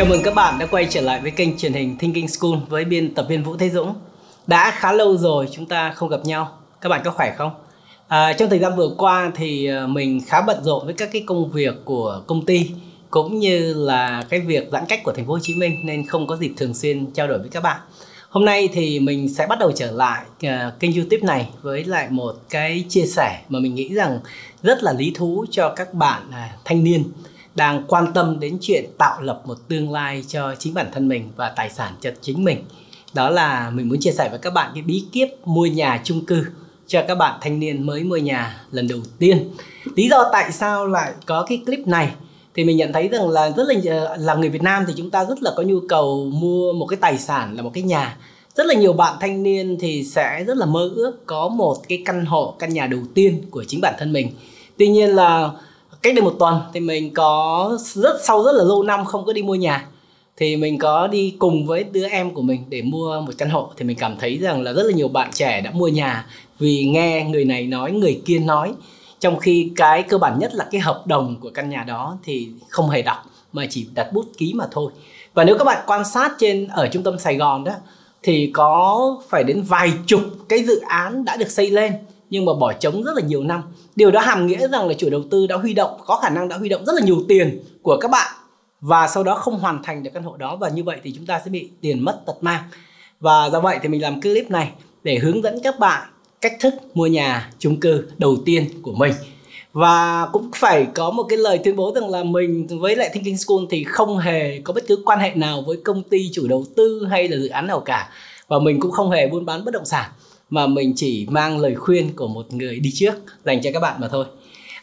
Chào mừng các bạn đã quay trở lại với kênh truyền hình Thinking School với biên tập viên Vũ Thế Dũng. Đã khá lâu rồi chúng ta không gặp nhau. Các bạn có khỏe không? À, trong thời gian vừa qua thì à, mình khá bận rộn với các cái công việc của công ty cũng như là cái việc giãn cách của thành phố Hồ Chí Minh nên không có dịp thường xuyên trao đổi với các bạn. Hôm nay thì mình sẽ bắt đầu trở lại uh, kênh YouTube này với lại một cái chia sẻ mà mình nghĩ rằng rất là lý thú cho các bạn uh, thanh niên đang quan tâm đến chuyện tạo lập một tương lai cho chính bản thân mình và tài sản cho chính mình. Đó là mình muốn chia sẻ với các bạn cái bí kíp mua nhà chung cư cho các bạn thanh niên mới mua nhà lần đầu tiên. Lý do tại sao lại có cái clip này thì mình nhận thấy rằng là rất là ờ, là người Việt Nam thì chúng ta rất là có nhu cầu mua một cái tài sản là một cái nhà rất là nhiều bạn thanh niên thì sẽ rất là mơ ước có một cái căn hộ, căn nhà đầu tiên của chính bản thân mình tuy nhiên là cách đây một tuần thì mình có rất, sau rất là lâu năm không có đi mua nhà, thì mình có đi cùng với đứa em của mình để mua một căn hộ. Thì mình cảm thấy rằng là rất là nhiều bạn trẻ đã mua nhà vì nghe người này nói, người kia nói. Trong khi cái cơ bản nhất là cái hợp đồng của căn nhà đó thì không hề đọc, mà chỉ đặt bút ký mà thôi. Và nếu các bạn quan sát trên, ở trung tâm Sài Gòn đó, thì có phải đến vài chục cái dự án đã được xây lên nhưng mà bỏ trống rất là nhiều năm. Điều đó hàm nghĩa rằng là chủ đầu tư đã huy động, có khả năng đã huy động rất là nhiều tiền của các bạn. Và sau đó không hoàn thành được căn hộ đó. Và như vậy thì chúng ta sẽ bị tiền mất tật mang. Và do vậy thì mình làm clip này để hướng dẫn các bạn cách thức mua nhà chung cư đầu tiên của mình. Và cũng phải có một cái lời tuyên bố rằng là mình với lại Thinking School thì không hề có bất cứ quan hệ nào với công ty chủ đầu tư hay là dự án nào cả. Và mình cũng không hề buôn bán bất động sản mà mình chỉ mang lời khuyên của một người đi trước dành cho các bạn mà thôi.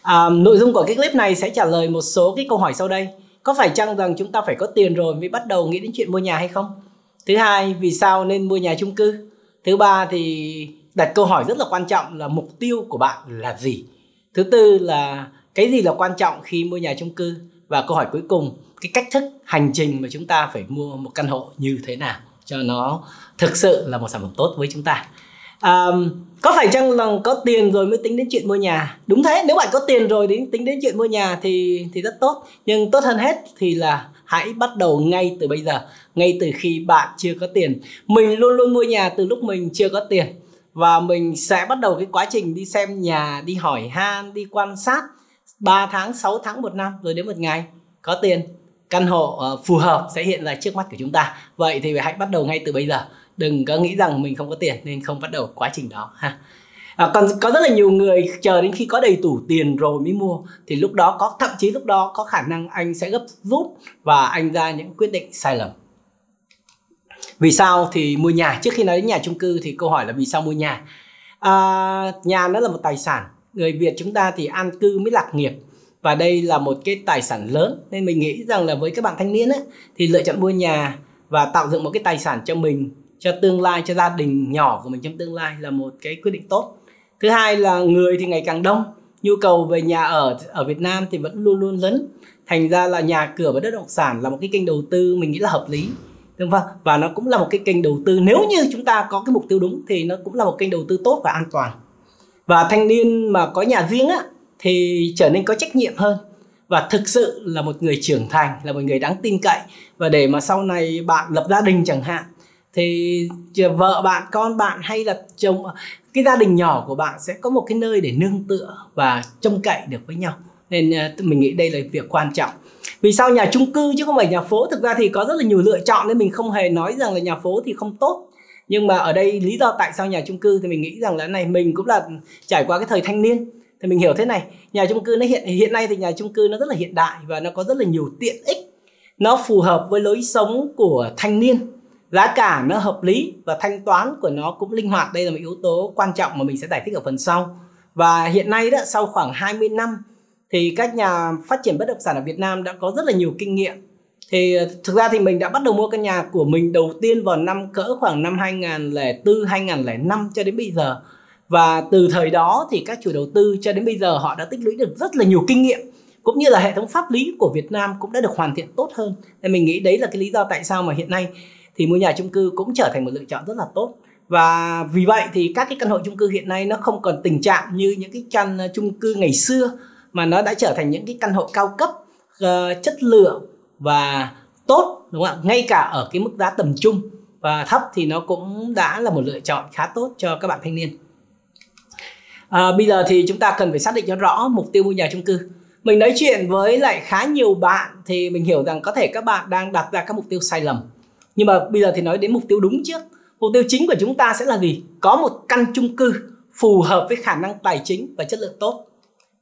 À, nội dung của cái clip này sẽ trả lời một số cái câu hỏi sau đây. Có phải chăng rằng chúng ta phải có tiền rồi mới bắt đầu nghĩ đến chuyện mua nhà hay không? Thứ hai vì sao nên mua nhà chung cư? Thứ ba thì đặt câu hỏi rất là quan trọng là mục tiêu của bạn là gì? Thứ tư là cái gì là quan trọng khi mua nhà chung cư? Và câu hỏi cuối cùng cái cách thức hành trình mà chúng ta phải mua một căn hộ như thế nào cho nó thực sự là một sản phẩm tốt với chúng ta? À, có phải chăng là có tiền rồi mới tính đến chuyện mua nhà? Đúng thế nếu bạn có tiền rồi đến tính đến chuyện mua nhà thì thì rất tốt. Nhưng tốt hơn hết thì là hãy bắt đầu ngay từ bây giờ ngay từ khi bạn chưa có tiền. Mình luôn luôn mua nhà từ lúc mình chưa có tiền. Và mình sẽ bắt đầu cái quá trình đi xem nhà đi hỏi han đi quan sát 3 tháng 6 tháng một năm rồi đến một ngày có tiền. Căn hộ ờ, phù hợp sẽ hiện ra trước mắt của chúng ta. Vậy thì hãy bắt đầu ngay từ bây giờ đừng có nghĩ rằng mình không có tiền nên không bắt đầu quá trình đó ha. À, còn có rất là nhiều người chờ đến khi có đầy đủ tiền rồi mới mua. Thì lúc đó có thậm chí lúc đó có khả năng anh sẽ gấp rút và anh ra những quyết định sai lầm. Vì sao? Thì mua nhà. Trước khi nói đến nhà chung cư thì câu hỏi là vì sao mua nhà? À, nhà nó là một tài sản. Người việt chúng ta thì an cư mới lạc nghiệp. Và đây là một cái tài sản lớn. Nên mình nghĩ rằng là với các bạn thanh niên ấy, thì lựa chọn mua nhà và tạo dựng một cái tài sản cho mình cho tương lai, cho gia đình nhỏ của mình trong tương lai là một cái quyết định tốt. Thứ hai là người thì ngày càng đông, nhu cầu về nhà ở ở Việt Nam thì vẫn luôn luôn lớn. Thành ra là nhà cửa và đất động sản là một cái kênh đầu tư mình nghĩ là hợp lý, đúng không? Và nó cũng là một cái kênh đầu tư, nếu như chúng ta có cái mục tiêu đúng thì nó cũng là một kênh đầu tư tốt và an toàn. Và thanh niên mà có nhà riêng á, thì trở nên có trách nhiệm hơn. Và thực sự là một người trưởng thành, là một người đáng tin cậy. Và để mà sau này bạn lập gia đình chẳng hạn thì vợ bạn, con bạn hay là chồng, cái gia đình nhỏ của bạn sẽ có một cái nơi để nương tựa và trông cậy được với nhau. Nên à, mình nghĩ đây là việc quan trọng. Vì sao nhà chung cư chứ không phải nhà phố? Thực ra thì có rất là nhiều lựa chọn nên mình không hề nói rằng là nhà phố thì không tốt. Nhưng mà ở đây lý do tại sao nhà chung cư thì mình nghĩ rằng là này, mình cũng là trải qua cái thời thanh niên. Thì mình hiểu thế này, nhà chung cư nó hiện hiện nay thì nhà chung cư nó rất là hiện đại và nó có rất là nhiều tiện ích. Nó phù hợp với lối sống của thanh niên giá cả nó hợp lý và thanh toán của nó cũng linh hoạt. Đây là một yếu tố quan trọng mà mình sẽ giải thích ở phần sau. Và hiện nay đó, sau khoảng 20 năm thì các nhà phát triển bất động sản ở Việt Nam đã có rất là nhiều kinh nghiệm. Thì ờ, thực ra thì mình đã bắt đầu mua căn nhà của mình đầu tiên vào năm cỡ khoảng năm 2004 2005 cho đến bây giờ. Và từ thời đó thì các chủ đầu tư cho đến bây giờ họ đã tích lũy được rất là nhiều kinh nghiệm, cũng như là hệ thống pháp lý của Việt Nam cũng đã được hoàn thiện tốt hơn. Nên mình nghĩ đấy là cái lý do tại sao mà hiện nay thì mua nhà chung cư cũng trở thành một lựa chọn rất là tốt. Và vì vậy thì các cái căn hộ chung cư hiện nay nó không còn tình trạng như những cái căn ờ, chung cư ngày xưa mà nó đã trở thành những cái căn hộ cao cấp uh, chất lượng và tốt đúng không ạ? Ngay cả ở cái mức giá tầm trung và thấp thì nó cũng đã là một lựa chọn khá tốt cho các bạn thanh niên. À, bây giờ thì chúng ta cần phải xác định cho rõ mục tiêu mua nhà chung cư. Mình nói chuyện với lại khá nhiều bạn thì mình hiểu rằng có thể các bạn đang đặt ra các mục tiêu sai lầm nhưng mà bây giờ thì nói đến mục tiêu đúng trước. Mục tiêu chính của chúng ta sẽ là gì? Có một căn chung cư phù hợp với khả năng tài chính và chất lượng tốt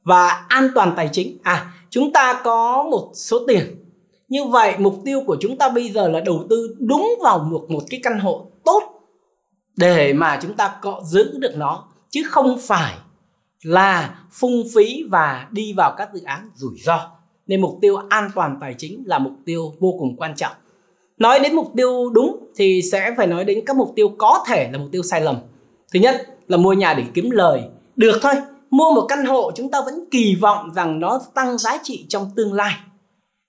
và an toàn tài chính. À chúng ta có một số tiền. Như vậy, mục tiêu của chúng ta bây giờ là đầu tư đúng vào một một cái căn hộ tốt để mà chúng ta có giữ được nó, chứ không phải là phung phí và đi vào các dự án rủi ro. Nên mục tiêu an toàn tài chính là mục tiêu vô cùng quan trọng nói đến mục tiêu đúng thì sẽ phải nói đến các mục tiêu có thể là mục tiêu sai lầm. Thứ nhất là mua nhà để kiếm lời. Được thôi, mua một căn hộ chúng ta vẫn kỳ vọng rằng nó tăng giá trị trong tương lai.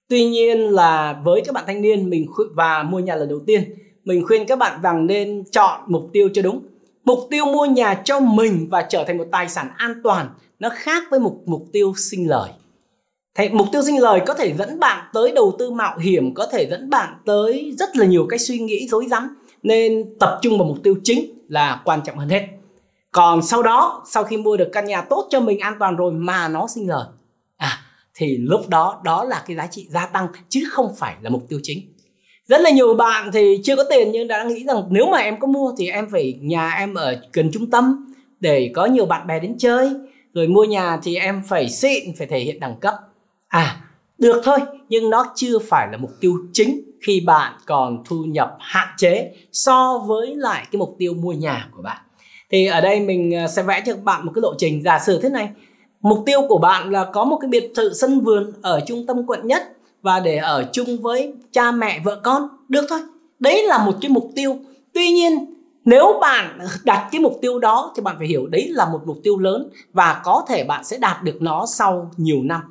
Tuy nhiên là với các bạn thanh niên, mình và mua nhà lần đầu tiên, mình khuyên các bạn rằng nên chọn mục tiêu cho đúng. Mục tiêu mua nhà cho mình và trở thành một tài sản an toàn, nó khác với mục mục tiêu sinh lời. Thế mục tiêu sinh lời có thể dẫn bạn tới đầu tư mạo hiểm, có thể dẫn bạn tới rất là nhiều cái suy nghĩ rối rắm. Nên tập trung vào mục tiêu chính là quan trọng hơn hết. Còn sau đó, sau khi mua được căn nhà tốt cho mình an toàn rồi mà nó sinh lời à thì lúc đó đó là cái giá trị gia tăng chứ không phải là mục tiêu chính. Rất là nhiều bạn thì chưa có tiền nhưng đã nghĩ rằng nếu mà em có mua thì em phải nhà em ở gần trung tâm để có nhiều bạn bè đến chơi. Rồi mua nhà thì em phải xịn, phải thể hiện đẳng cấp à được thôi, nhưng nó chưa phải là mục tiêu chính khi bạn còn thu nhập hạn chế so với lại cái mục tiêu mua nhà của bạn. Thì ở đây mình à, sẽ vẽ cho bạn một cái lộ trình giả sử thế này. Mục tiêu của bạn là có một cái biệt thự sân vườn ở trung tâm quận nhất và để ở chung với cha mẹ, vợ con. Được thôi, đấy là một cái mục tiêu. Tuy nhiên, nếu bạn đặt cái mục tiêu đó thì bạn phải hiểu đấy là một mục tiêu lớn và có thể bạn sẽ đạt được nó sau nhiều năm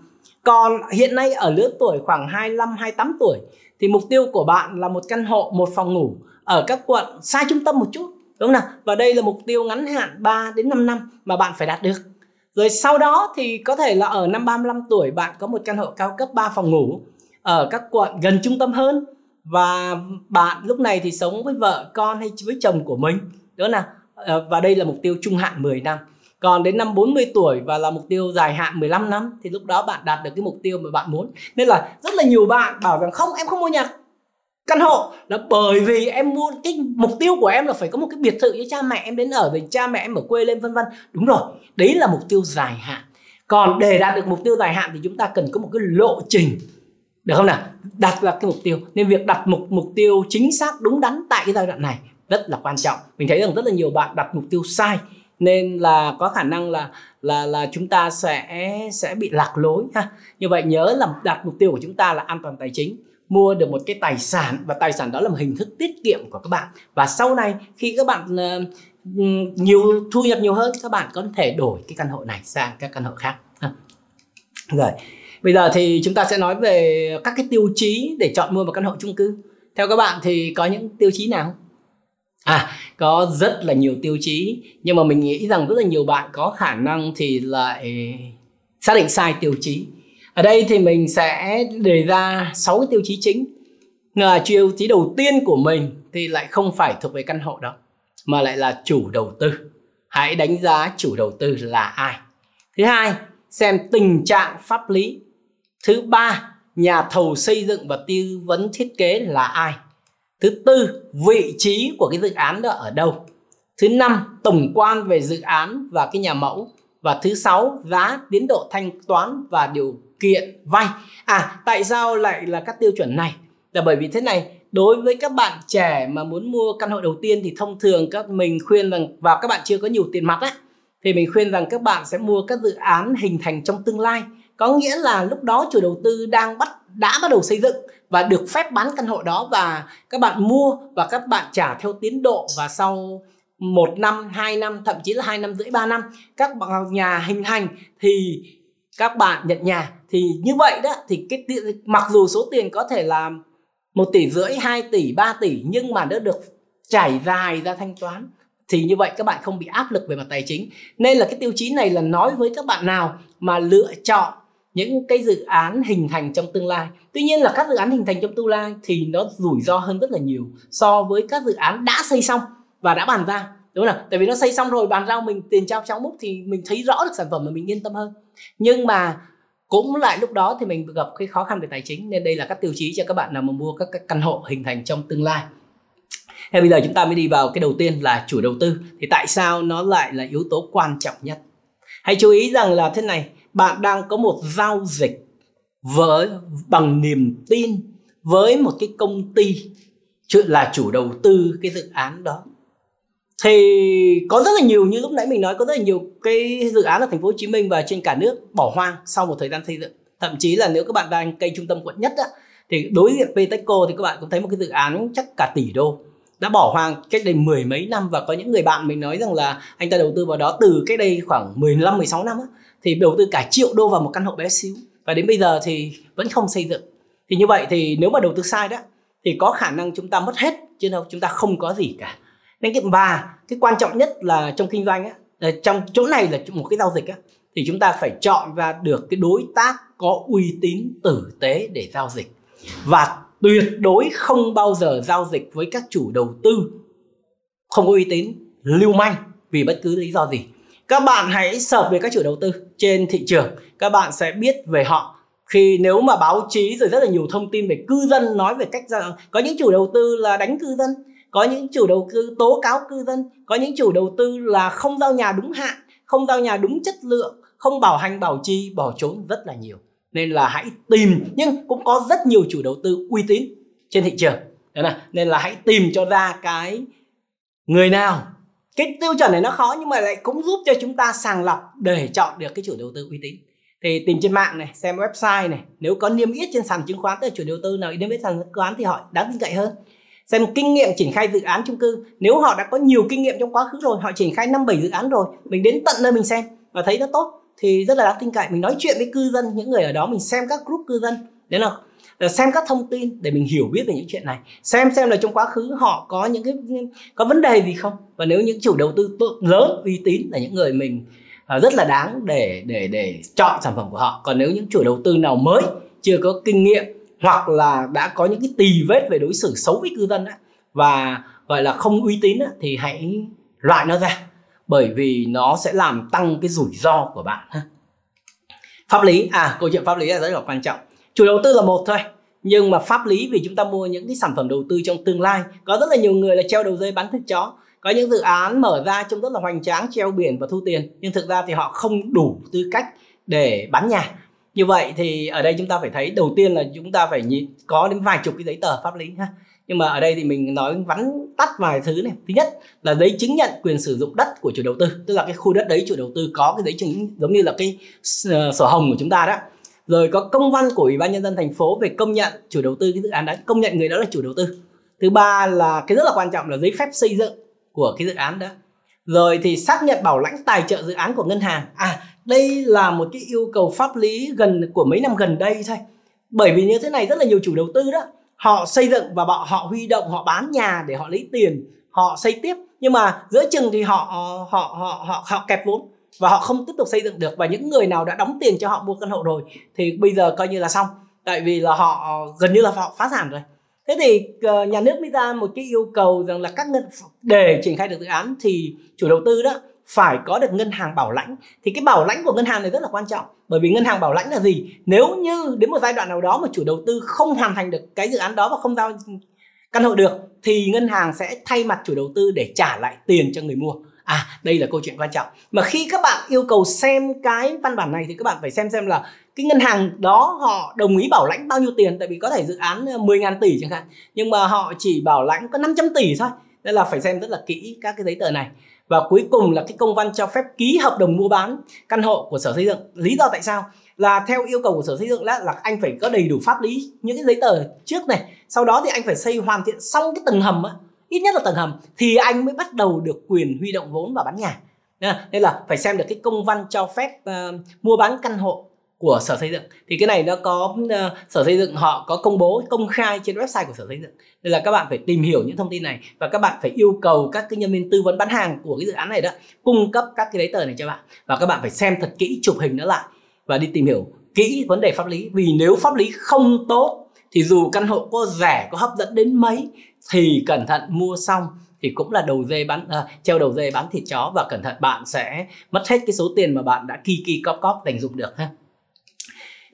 còn hiện nay ở lứa tuổi khoảng 25 28 tuổi, thì mục tiêu của bạn là một căn hộ, một phòng ngủ ở các quận xa trung tâm một chút, đúng không nào? Và đây là mục tiêu ngắn hạn 3 đến 5 năm mà bạn phải đạt được. Rồi sau đó thì có thể là ở năm 35 tuổi bạn có một căn hộ cao cấp 3 phòng ngủ ở các quận gần trung tâm hơn. Và bạn lúc này thì sống với vợ, con hay với chồng của mình đó là ờ, và đây là mục tiêu trung hạn 10 năm còn đến năm 40 tuổi và là mục tiêu dài hạn 15 năm, thì lúc đó bạn đạt được cái mục tiêu mà bạn muốn. Nên là rất là nhiều bạn bảo rằng, không, em không mua nhà căn hộ. Là bởi vì em mua, cái mục tiêu của em là phải có một cái biệt thự với cha mẹ, em đến ở với cha mẹ, em ở quê lên, vân vân. Đúng rồi, đấy là mục tiêu dài hạn. Còn để đạt được mục tiêu dài hạn thì chúng ta cần có một cái lộ trình. Được không nào? Đặt ra cái mục tiêu. Nên việc đặt mục mục tiêu chính xác, đúng đắn tại cái giai đoạn này rất là quan trọng. Mình thấy rằng rất là nhiều bạn đặt mục tiêu sai nên là có khả năng là là là chúng ta sẽ sẽ bị lạc lối ha. Như vậy nhớ là đặt mục tiêu của chúng ta là an toàn tài chính mua được một cái tài sản và tài sản đó là một hình thức tiết kiệm của các bạn. Và sau này khi các bạn uh, nhiều thu nhập nhiều hơn các bạn có thể đổi cái căn hộ này sang các căn hộ khác rồi bây giờ thì chúng ta sẽ nói về các cái tiêu chí để chọn mua một căn hộ chung cư. Theo các bạn thì có những tiêu chí nào? À có rất là nhiều tiêu chí, nhưng mà mình nghĩ rằng rất là nhiều bạn có khả năng thì lại xác định sai tiêu chí. Ở đây thì mình sẽ đề ra 6 cái tiêu chí chính. Là tiêu chí đầu tiên của mình thì lại không phải thuộc về căn hộ đó mà lại là chủ đầu tư. Hãy đánh giá chủ đầu tư là ai. Thứ hai, xem tình trạng pháp lý. Thứ ba, nhà thầu xây dựng và tư vấn thiết kế là ai thứ tư, vị trí của cái dự án đó ở đâu? Thứ năm, tổng quan về dự án và cái nhà mẫu. Và thứ sáu, giá tiến độ thanh toán và điều kiện vay. À tại sao lại là các tiêu chuẩn này? Là bởi vì thế này, đối với các bạn trẻ mà muốn mua căn hộ đầu tiên thì thông thường các mình khuyên rằng, và các bạn chưa có nhiều tiền mặt á, thì mình khuyên rằng các bạn sẽ mua các dự án hình thành trong tương lai. Có nghĩa là lúc đó chủ đầu tư đang bắt, đã bắt đầu xây dựng và được phép bán căn hộ đó và các bạn mua và các bạn trả theo tiến độ. Và sau một năm, hai năm, thậm chí là hai năm rưỡi, ba năm các nhà hình thành thì các bạn nhận nhà. Thì như vậy đó thì cái mặc dù số tiền có thể là một tỷ rưỡi, 2 tỷ, 3 tỷ nhưng mà nó được trải dài ra thanh toán thì như vậy các bạn không bị áp lực về mặt tài chính. Nên là cái tiêu chí này là nói với các bạn nào mà lựa chọn những cái dự án hình thành trong tương lai. Tuy nhiên là các dự án hình thành trong tương lai thì nó rủi ro hơn rất là nhiều so với các dự án đã xây xong và đã bàn ra đúng không nào? Tại vì nó xây xong rồi bàn giao mình tiền trao trong múc thì mình thấy rõ được sản phẩm mà mình yên tâm hơn. Nhưng mà cũng lại lúc đó thì mình gặp cái khó khăn về tài chính nên đây là các tiêu chí cho các bạn nào mà mua các, các căn hộ hình thành trong tương lai. Thế bây giờ chúng ta mới đi vào cái đầu tiên là chủ đầu tư. Thì tại sao nó lại là yếu tố quan trọng nhất? Hãy chú ý rằng là thế này bạn đang có một giao dịch với bằng niềm tin với một cái công ty chuyện là chủ đầu tư cái dự án đó. Thì có rất là nhiều như lúc nãy mình nói có rất là nhiều cái dự án ở thành phố Hồ Chí Minh và trên cả nước bỏ hoang sau một thời gian xây dựng. Thậm chí là nếu các bạn đang cây trung tâm quận nhất á, thì đối diện Peteco thì các bạn cũng thấy một cái dự án chắc cả tỷ đô đã bỏ hoang cách đây mười mấy năm và có những người bạn mình nói rằng là anh ta đầu tư vào đó từ cách đây khoảng 15 16 năm á, thì đầu tư cả triệu đô vào một căn hộ bé xíu. Và đến bây giờ thì vẫn không xây dựng. Thì như vậy thì nếu mà đầu tư sai đó thì có khả năng chúng ta mất hết chứ đâu chúng ta không có gì cả. Nên cái và cái quan trọng nhất là trong kinh doanh á trong chỗ này là một cái giao dịch á thì chúng ta phải chọn ra được cái đối tác có uy tín tử tế để giao dịch. Và tuyệt đối không bao giờ giao dịch với các chủ đầu tư. Không có uy tín, lưu manh vì bất cứ lý do gì. Các bạn hãy sợ về các chủ đầu tư trên thị trường. Các bạn sẽ biết về họ. Khi nếu mà báo chí rồi rất là nhiều thông tin về cư dân, nói về cách ra có những chủ đầu tư là đánh cư dân, có những chủ đầu tư tố cáo cư dân, có những chủ đầu tư là không giao nhà đúng hạn, không giao nhà đúng chất lượng, không bảo hành bảo trì, bỏ trốn rất là nhiều nên là hãy tìm nhưng cũng có rất nhiều chủ đầu tư uy tín trên thị trường. Đấy là, nên là hãy tìm cho ra cái người nào. Cái tiêu chuẩn này nó khó nhưng mà lại cũng giúp cho chúng ta sàng lọc để chọn được cái chủ đầu tư uy tín. Thì tìm trên mạng này xem website này. Nếu có niêm yết trên sàn chứng khoán tới chủ đầu tư nào niêm yết sàn chứng khoán thì họ đáng tin cậy hơn. Xem kinh nghiệm triển khai dự án chung cư. Nếu họ đã có nhiều kinh nghiệm trong quá khứ rồi họ triển khai năm bảy dự án rồi mình đến tận nơi mình xem và thấy nó tốt thì rất là đáng tin cậy. Mình nói chuyện với cư dân những người ở đó mình xem các group cư dân đấy là xem các thông tin để mình hiểu biết về những chuyện này. Xem xem là trong quá khứ họ có những cái có vấn đề gì không? Và nếu những chủ đầu tư lớn uy tín là những người mình à, rất là đáng để để để chọn sản phẩm của họ. Còn nếu những chủ đầu tư nào mới chưa có kinh nghiệm hoặc là đã có những cái tì vết về đối xử xấu với cư dân á, và gọi là không uy tín á, thì hãy loại nó ra bởi vì nó sẽ làm tăng cái rủi ro của bạn, ha. Pháp lý à câu chuyện pháp lý là rất là quan trọng. Chủ đầu tư là một thôi, nhưng mà pháp lý vì chúng ta mua những cái sản phẩm đầu tư trong tương lai. Có rất là nhiều người là treo đầu dây bán thịt chó. Có những dự án mở ra trông rất là hoành tráng, treo biển và thu tiền, nhưng thực ra thì họ không đủ tư cách để bán nhà như vậy thì ở đây chúng ta phải thấy đầu tiên là chúng ta phải nhìn, có đến vài chục cái giấy tờ pháp lý ha. Nhưng mà ở đây thì mình nói vắn tắt vài thứ này. Thứ nhất là giấy chứng nhận quyền sử dụng đất của chủ đầu tư, tức là cái khu đất đấy chủ đầu tư có cái giấy chứng, giống như là cái ờ, sổ hồng của chúng ta đó. Rồi có công văn của ủy ban nhân dân thành phố về công nhận chủ đầu tư cái dự án đấy công nhận người đó là chủ đầu tư. Thứ ba là cái rất là quan trọng là giấy phép xây dựng của cái dự án đó. Rồi thì xác nhận bảo lãnh tài trợ dự án của ngân hàng. À đây là một cái yêu cầu pháp lý gần của mấy năm gần đây thôi. Bởi vì như thế này rất là nhiều chủ đầu tư đó họ xây dựng và họ, họ huy động họ bán nhà để họ lấy tiền họ xây tiếp. Nhưng mà giữa chừng thì họ họ họ họ họ kẹp vốn và họ không tiếp tục xây dựng được. Và những người nào đã đóng tiền cho họ mua căn hộ rồi thì bây giờ coi như là xong. Tại vì là họ gần như là họ phá sản rồi. Thế thì ờ, nhà nước mới ra một cái yêu cầu rằng là các ngân để triển khai được dự án thì chủ đầu tư đó phải có được ngân hàng bảo lãnh thì cái bảo lãnh của ngân hàng này rất là quan trọng. Bởi vì ngân hàng bảo lãnh là gì? Nếu như đến một giai đoạn nào đó mà chủ đầu tư không hoàn thành được cái dự án đó và không giao căn hộ được, thì ngân hàng sẽ thay mặt chủ đầu tư để trả lại tiền cho người mua. À đây là câu chuyện quan trọng. Mà khi các bạn yêu cầu xem cái văn bản này thì các bạn phải xem xem là cái ngân hàng đó họ đồng ý bảo lãnh bao nhiêu tiền. Tại vì có thể dự án ờ, 10.000 tỷ chẳng hạn, nhưng mà họ chỉ bảo lãnh có 500 tỷ thôi. Nên là phải xem rất là kỹ các cái giấy tờ này và cuối cùng là cái công văn cho phép ký hợp đồng mua bán căn hộ của sở xây dựng. Lý do tại sao? Là theo yêu cầu của sở xây dựng là, là anh phải có đầy đủ pháp lý những cái giấy tờ trước này. Sau đó thì anh phải xây hoàn thiện xong cái tầng hầm á. Ít nhất là tầng hầm thì anh mới bắt đầu được quyền huy động vốn và bán nhà. Nên là phải xem được cái công văn cho phép uh, mua bán căn hộ của sở xây dựng. Thì cái này nó có uh, sở xây dựng họ có công bố công khai trên website của sở xây dựng. Nên là các bạn phải tìm hiểu những thông tin này và các bạn phải yêu cầu các cái nhân viên tư vấn bán hàng của cái dự án này đó cung cấp các cái giấy tờ này cho bạn. Và các bạn phải xem thật kỹ chụp hình nó lại và đi tìm hiểu kỹ vấn đề pháp lý. Vì nếu pháp lý không tốt thì dù căn hộ có rẻ có hấp dẫn đến mấy thì cẩn thận mua xong thì cũng là đầu dê bán à, treo đầu dê bán thịt chó và cẩn thận bạn sẽ mất hết cái số tiền mà bạn đã kỳ kỳ cóp cóp dành dụng được ha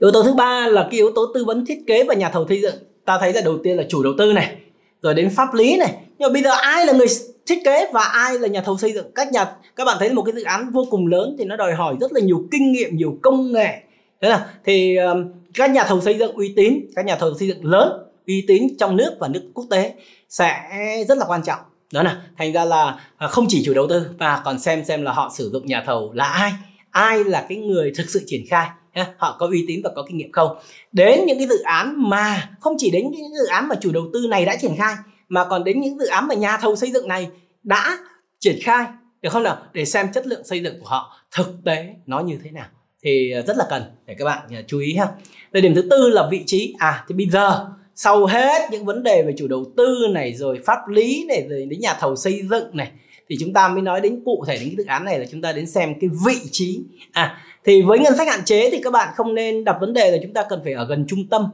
yếu tố thứ ba là cái yếu tố tư vấn thiết kế và nhà thầu xây dựng. Ta thấy là đầu tiên là chủ đầu tư này rồi đến pháp lý này. Nhưng mà bây giờ ai là người thiết kế và ai là nhà thầu xây dựng? Các nhà các bạn thấy một cái dự án vô cùng lớn thì nó đòi hỏi rất là nhiều kinh nghiệm nhiều công nghệ. Thế là thì um, các nhà thầu xây dựng uy tín các nhà thầu xây dựng lớn uy tín trong nước và nước quốc tế sẽ rất là quan trọng. Đó là thành ra là à, không chỉ chủ đầu tư mà còn xem xem là họ sử dụng nhà thầu là ai. Ai là cái người thực sự triển khai? Họ có uy tín và có kinh nghiệm không đến những cái dự án mà không chỉ đến những dự án mà chủ đầu tư này đã triển khai, mà còn đến những dự án mà nhà thầu xây dựng này đã triển khai, được không nào để xem chất lượng xây dựng của họ thực tế nó như thế nào thì ờ, rất là cần để các bạn ờ, chú ý ha. Rồi điểm thứ tư là vị trí. À thì bây giờ, sau hết những vấn đề về chủ đầu tư này, rồi pháp lý này, rồi đến nhà thầu xây dựng này thì chúng ta mới nói đến cụ thể đến cái dự án này là chúng ta đến xem cái vị trí. À thì với ngân sách hạn chế thì các bạn không nên đặt vấn đề là chúng ta cần phải ở gần trung tâm.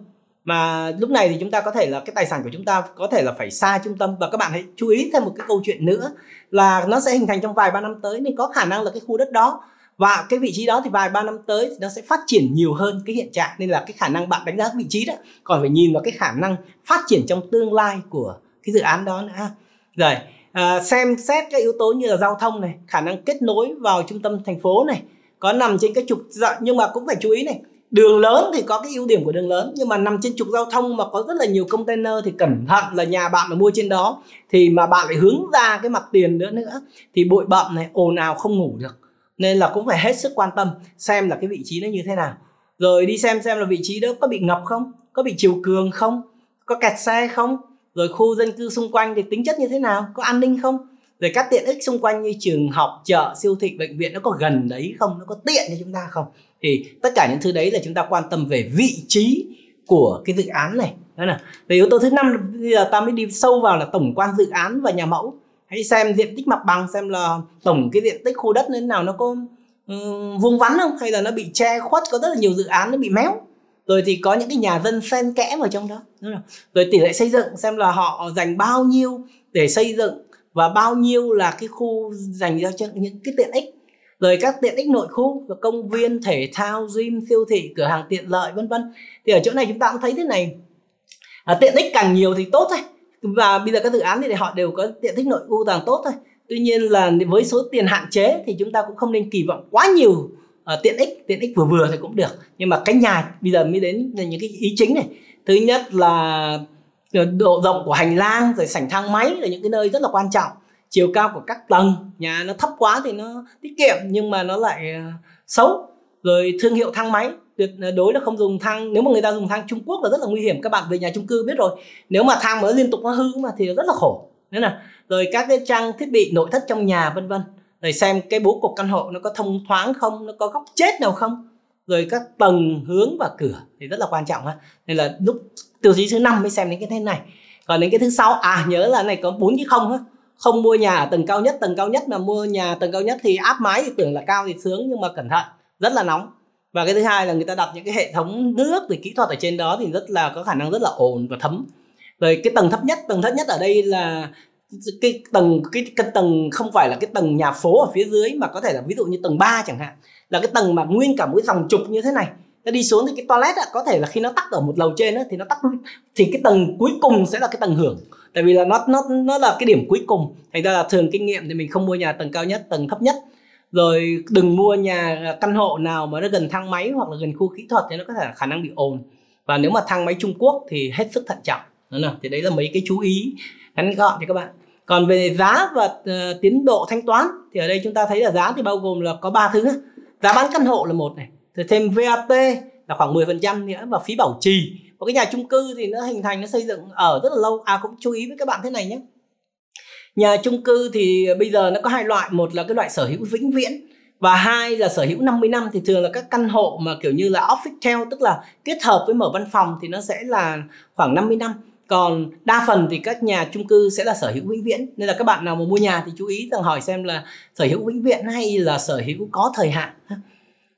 Mà lúc này thì chúng ta có thể là cái tài sản của chúng ta có thể là phải xa trung tâm. Và các bạn hãy chú ý thêm một cái câu chuyện nữa là nó sẽ hình thành trong vài ba năm tới nên có khả năng là cái khu đất đó và cái vị trí đó thì vài ba năm tới thì nó sẽ phát triển nhiều hơn cái hiện trạng. Nên là cái khả năng bạn đánh giá vị trí đó, còn phải nhìn vào cái khả năng phát triển trong tương lai của cái dự án đó nữa. À, rồi à, xem xét các yếu tố như là giao thông này khả năng kết nối vào trung tâm thành phố này có nằm trên cái trục dạ, nhưng mà cũng phải chú ý này đường lớn thì có cái ưu điểm của đường lớn nhưng mà nằm trên trục giao thông mà có rất là nhiều container thì cẩn thận là nhà bạn mà mua trên đó thì mà bạn lại hướng ra cái mặt tiền nữa nữa thì bụi bậm này ồn ào không ngủ được. Nên là cũng phải hết sức quan tâm xem là cái vị trí nó như thế nào. Rồi đi xem xem là vị trí đó có bị ngập không có bị chiều cường không có kẹt xe không rồi khu dân cư xung quanh thì tính chất như thế nào? Có an ninh không? Rồi các tiện ích xung quanh như trường học chợ siêu thị bệnh viện nó có gần đấy không? Nó có tiện cho chúng ta không? Thì tất cả những thứ đấy là chúng ta quan tâm về vị trí của cái dự án này. Đó là về yếu tố thứ năm bây giờ ta mới đi sâu vào là tổng quan dự án và nhà mẫu. Hãy xem diện tích mặt bằng xem là tổng cái diện tích khu đất như thế nào nó có um, vuông vắn không? Hay là nó bị che khuất có rất là nhiều dự án nó bị méo rồi thì có những cái nhà dân xen kẽ vào trong đó. Rồi tỷ lệ xây dựng xem là họ dành bao nhiêu để xây dựng và bao nhiêu là cái khu dành cho những cái tiện ích. Rồi các tiện ích nội khu và công viên thể thao gym siêu thị cửa hàng tiện lợi vân vân. Thì ở chỗ này chúng ta cũng thấy thế này. À, tiện ích càng nhiều thì tốt thôi. Và bây giờ các dự án thì họ đều có tiện ích nội khu càng tốt thôi. Tuy nhiên là với số tiền hạn chế thì chúng ta cũng không nên kỳ vọng quá nhiều uh, tiện ích tiện ích vừa vừa thì cũng được. Nhưng mà cái nhà bây giờ mới đến là những cái ý chính này. Thứ nhất là ờ, độ rộng của hành lang rồi sảnh thang máy là những cái nơi rất là quan trọng. Chiều cao của các tầng nhà nó thấp quá thì nó tiết kiệm nhưng mà nó lại ờ, xấu. Rồi thương hiệu thang máy tuyệt đối là không dùng thang nếu mà người ta dùng thang Trung Quốc là rất là nguy hiểm. Các bạn về nhà chung cư biết rồi. Nếu mà thang mới liên tục nó hư mà thì rất là khổ. Nên là rồi các cái trang thiết bị nội thất trong nhà vân vân rồi xem cái bố cục căn hộ nó có thông thoáng không, nó có góc chết nào không. Rồi các tầng hướng và cửa thì rất là quan trọng ha nên là lúc tiêu chí thứ năm mới xem đến cái thế này. Còn đến cái thứ sáu à nhớ là này có bốn cái không ha không mua nhà ở tầng cao nhất, tầng cao nhất mà mua nhà tầng cao nhất thì áp mái thì tưởng là cao thì sướng nhưng mà cẩn thận, rất là nóng. Và cái thứ hai là người ta đặt những cái hệ thống nước thì kỹ thuật ở trên đó thì rất là có khả năng rất là ồn và thấm. Rồi cái tầng thấp nhất, tầng thấp nhất ở đây là cái tầng cái, cái tầng không phải là cái tầng nhà phố ở phía dưới mà có thể là ví dụ như tầng 3 chẳng hạn. Là cái tầng mà nguyên cả một cái dòng trục như thế này. Nó đi xuống thì cái toilet á, có thể là khi nó tắt ở một lầu trên á, thì nó tắt thì cái tầng cuối cùng sẽ là cái tầng hưởng. Tại vì là nó nó nó là cái điểm cuối cùng. Thành ra là thường kinh nghiệm thì mình không mua nhà tầng cao nhất tầng thấp nhất. Rồi đừng mua nhà căn hộ nào mà nó gần thang máy hoặc là gần khu kỹ thuật thì nó có thể là khả năng bị ồn. Và nếu mà thang máy Trung Quốc thì hết sức thận trọng đó nào thì đấy là mấy cái chú ý ngắn gọn cho các bạn. Còn về giá và uh, tiến độ thanh toán thì ở đây chúng ta thấy là giá thì bao gồm là có ba thứ giá bán căn hộ là một này rồi thêm VAT là khoảng 10% nữa và phí bảo trì. Và cái nhà chung cư thì nó hình thành nó xây dựng ở rất là lâu. À cũng chú ý với các bạn thế này nhé nhà chung cư thì bây giờ nó có hai loại một là cái loại sở hữu vĩnh viễn và hai là sở hữu 50 năm. Thì thường là các căn hộ mà kiểu như là office tức là kết hợp với mở văn phòng thì nó sẽ là khoảng 50 năm còn đa phần thì các nhà chung cư sẽ là sở hữu vĩnh viễn. Nên là các bạn nào mà mua nhà thì chú ý rằng hỏi xem là sở hữu vĩnh viễn hay là sở hữu có thời hạn.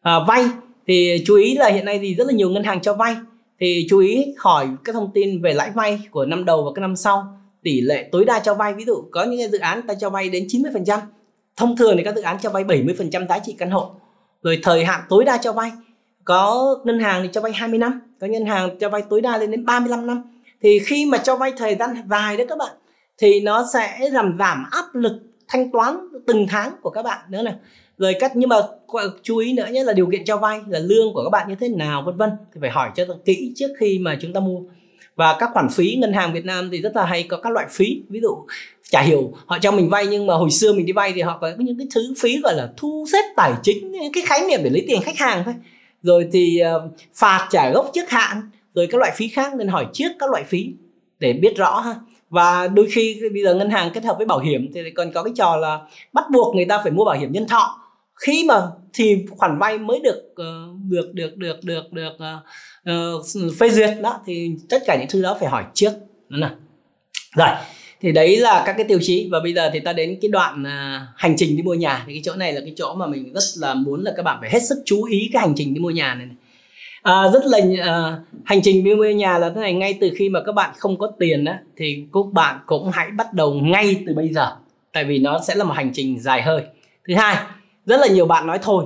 À, vay thì chú ý là hiện nay thì rất là nhiều ngân hàng cho vay. Thì chú ý hỏi các thông tin về lãi vay của năm đầu và các năm sau. Tỷ lệ tối đa cho vay ví dụ có những dự án ta cho vay đến 90% thông thường thì các dự án cho vay 70% giá trị căn hộ. Rồi thời hạn tối đa cho vay có ngân hàng thì cho vay 20 năm có ngân hàng cho vay tối đa lên đến 35 năm thì khi mà cho vay thời gian dài đó các bạn, thì nó sẽ làm giảm áp lực thanh toán từng tháng của các bạn nữa này. Rồi cách nhưng mà chú ý nữa nhé, là điều kiện cho vay, là lương của các bạn như thế nào, vân vân. Thì phải hỏi cho kỹ trước khi mà chúng ta mua. Và các khoản phí ngân hàng Việt Nam thì rất là hay có các loại phí. Ví dụ, chả hiểu, họ cho mình vay nhưng mà hồi xưa mình đi vay thì họ có những cái thứ phí gọi là thu xếp tài chính, cái khái niệm để lấy tiền khách hàng thôi rồi thì uh, phạt trả gốc trước hạn rồi các loại phí khác nên hỏi trước các loại phí để biết rõ ha. Và đôi khi bây giờ ngân hàng kết hợp với bảo hiểm thì còn có cái trò là bắt buộc người ta phải mua bảo hiểm nhân thọ. Khi mà thì khoản vay mới được uh, được được được được được uh, uh, phê duyệt đó thì tất cả những thứ đó phải hỏi trước. Đó nào. Rồi thì đấy là các cái tiêu chí. Và bây giờ thì ta đến cái đoạn à, hành trình đi mua nhà. Thì cái chỗ này là cái chỗ mà mình rất là muốn là các bạn phải hết sức chú ý cái hành trình đi mua nhà này, này. À, rất là à, hành trình đi mua nhà là thế này. Ngay từ khi mà các bạn không có tiền á thì các bạn cũng hãy bắt đầu ngay từ bây giờ. Tại vì nó sẽ là một hành trình dài hơi. Thứ hai rất là nhiều bạn nói thôi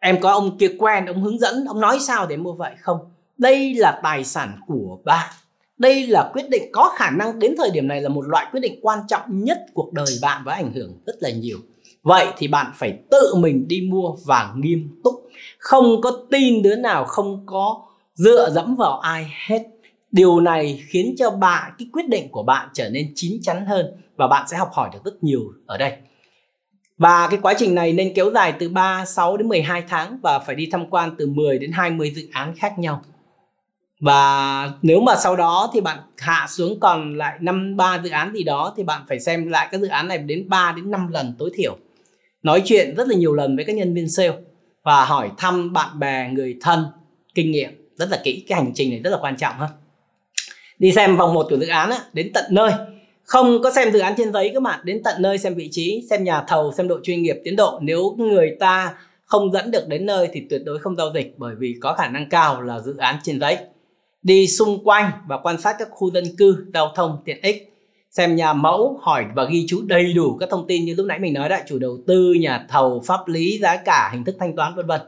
em có ông kia quen ông hướng dẫn ông nói sao để mua vậy? Không. Đây là tài sản của bạn đây là quyết định có khả năng đến thời điểm này là một loại quyết định quan trọng nhất cuộc đời bạn và ảnh hưởng rất là nhiều. Vậy thì bạn phải tự mình đi mua và nghiêm túc. Không có tin đứa nào không có dựa dẫm vào ai hết. Điều này khiến cho bạn cái quyết định của bạn trở nên chín chắn hơn và bạn sẽ học hỏi được rất nhiều ở đây. Và cái quá trình này nên kéo dài từ 3, 6 đến 12 tháng và phải đi tham quan từ 10 đến 20 dự án khác nhau. Và nếu mà sau đó thì bạn hạ xuống còn lại 5 3 dự án gì đó thì bạn phải xem lại các dự án này đến 3 đến 5 lần tối thiểu. Nói chuyện rất là nhiều lần với các nhân viên sale và hỏi thăm bạn bè, người thân, kinh nghiệm rất là kỹ. Cái hành trình này rất là quan trọng ha. Đi xem vòng một của dự án á, đến tận nơi không có xem dự án trên giấy các bạn đến tận nơi xem vị trí xem nhà thầu xem độ chuyên nghiệp tiến độ nếu người ta không dẫn được đến nơi thì tuyệt đối không giao dịch bởi vì có khả năng cao là dự án trên giấy đi xung quanh và quan sát các khu dân cư giao thông tiện ích. Xem nhà mẫu hỏi và ghi chú đầy đủ các thông tin như lúc nãy mình nói đã chủ đầu tư nhà thầu pháp lý giá cả hình thức thanh toán vân vân.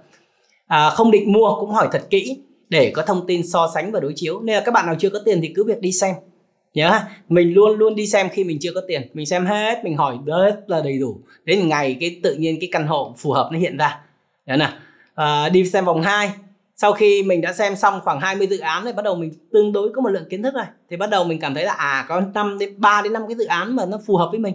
À, không định mua cũng hỏi thật kỹ để có thông tin so sánh và đối chiếu. Nên là các bạn nào chưa có tiền thì cứ việc đi xem. Nhớ mình luôn luôn đi xem khi mình chưa có tiền. Mình xem hết mình hỏi rất là đầy đủ. Đến ngày cái tự nhiên cái căn hộ phù hợp nó hiện ra. Nhớ nào. À, đi xem vòng 2 sau khi mình đã xem xong khoảng 20 dự án thì bắt đầu mình tương đối có một lượng kiến thức này thì bắt đầu mình cảm thấy là à có 5 đến 3 đến 5 cái dự án mà nó phù hợp với mình.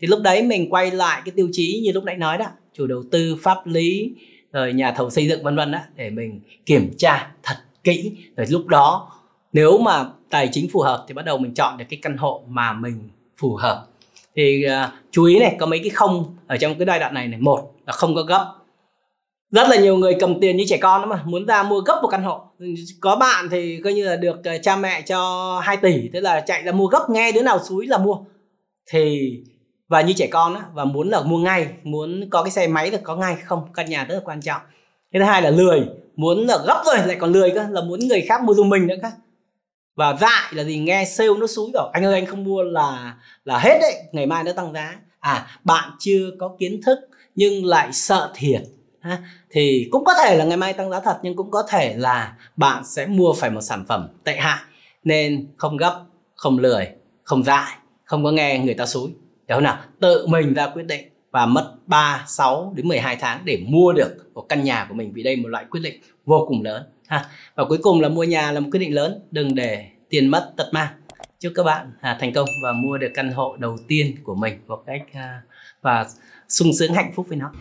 Thì lúc đấy mình quay lại cái tiêu chí như lúc nãy nói đó chủ đầu tư pháp lý rồi nhà thầu xây dựng vân vân đó để mình kiểm tra thật kỹ. Rồi lúc đó nếu mà tài chính phù hợp thì bắt đầu mình chọn được cái căn hộ mà mình phù hợp. Thì uh, chú ý này có mấy cái không ở trong cái giai đoạn này này. Một là không có gấp rất là nhiều người cầm tiền như trẻ con đó mà, muốn ra mua gấp một căn hộ. Có bạn thì coi như là được ờ, cha mẹ cho 2 tỷ thế là chạy ra mua gấp, nghe đứa nào xúi là mua. Thì, và như trẻ con á, và muốn là mua ngay, muốn có cái xe máy được có ngay, không, căn nhà rất là quan trọng. Cái thứ hai là lười, muốn là gấp rồi lại còn lười cơ, là muốn người khác mua giùm mình nữa cơ. Và dại là gì, nghe sale nó xúi bảo, anh ơi, anh không mua là là hết đấy, ngày mai nó tăng giá. À bạn chưa có kiến thức nhưng lại sợ thiệt ha? thì cũng có thể là ngày mai tăng giá thật nhưng cũng có thể là bạn sẽ mua phải một sản phẩm tệ hại. Nên không gấp không lười không dại không có nghe người ta xúi. Hiểu nào? Tự mình ra quyết định và mất 3, 6 đến 12 tháng để mua được một căn nhà của mình vì đây một loại quyết định vô cùng lớn ha? Và cuối cùng là mua nhà là một quyết định lớn đừng để tiền mất tật mang. Chúc các bạn à, thành công và mua được căn hộ đầu tiên của mình một cách à, và sung sướng hạnh phúc với nó.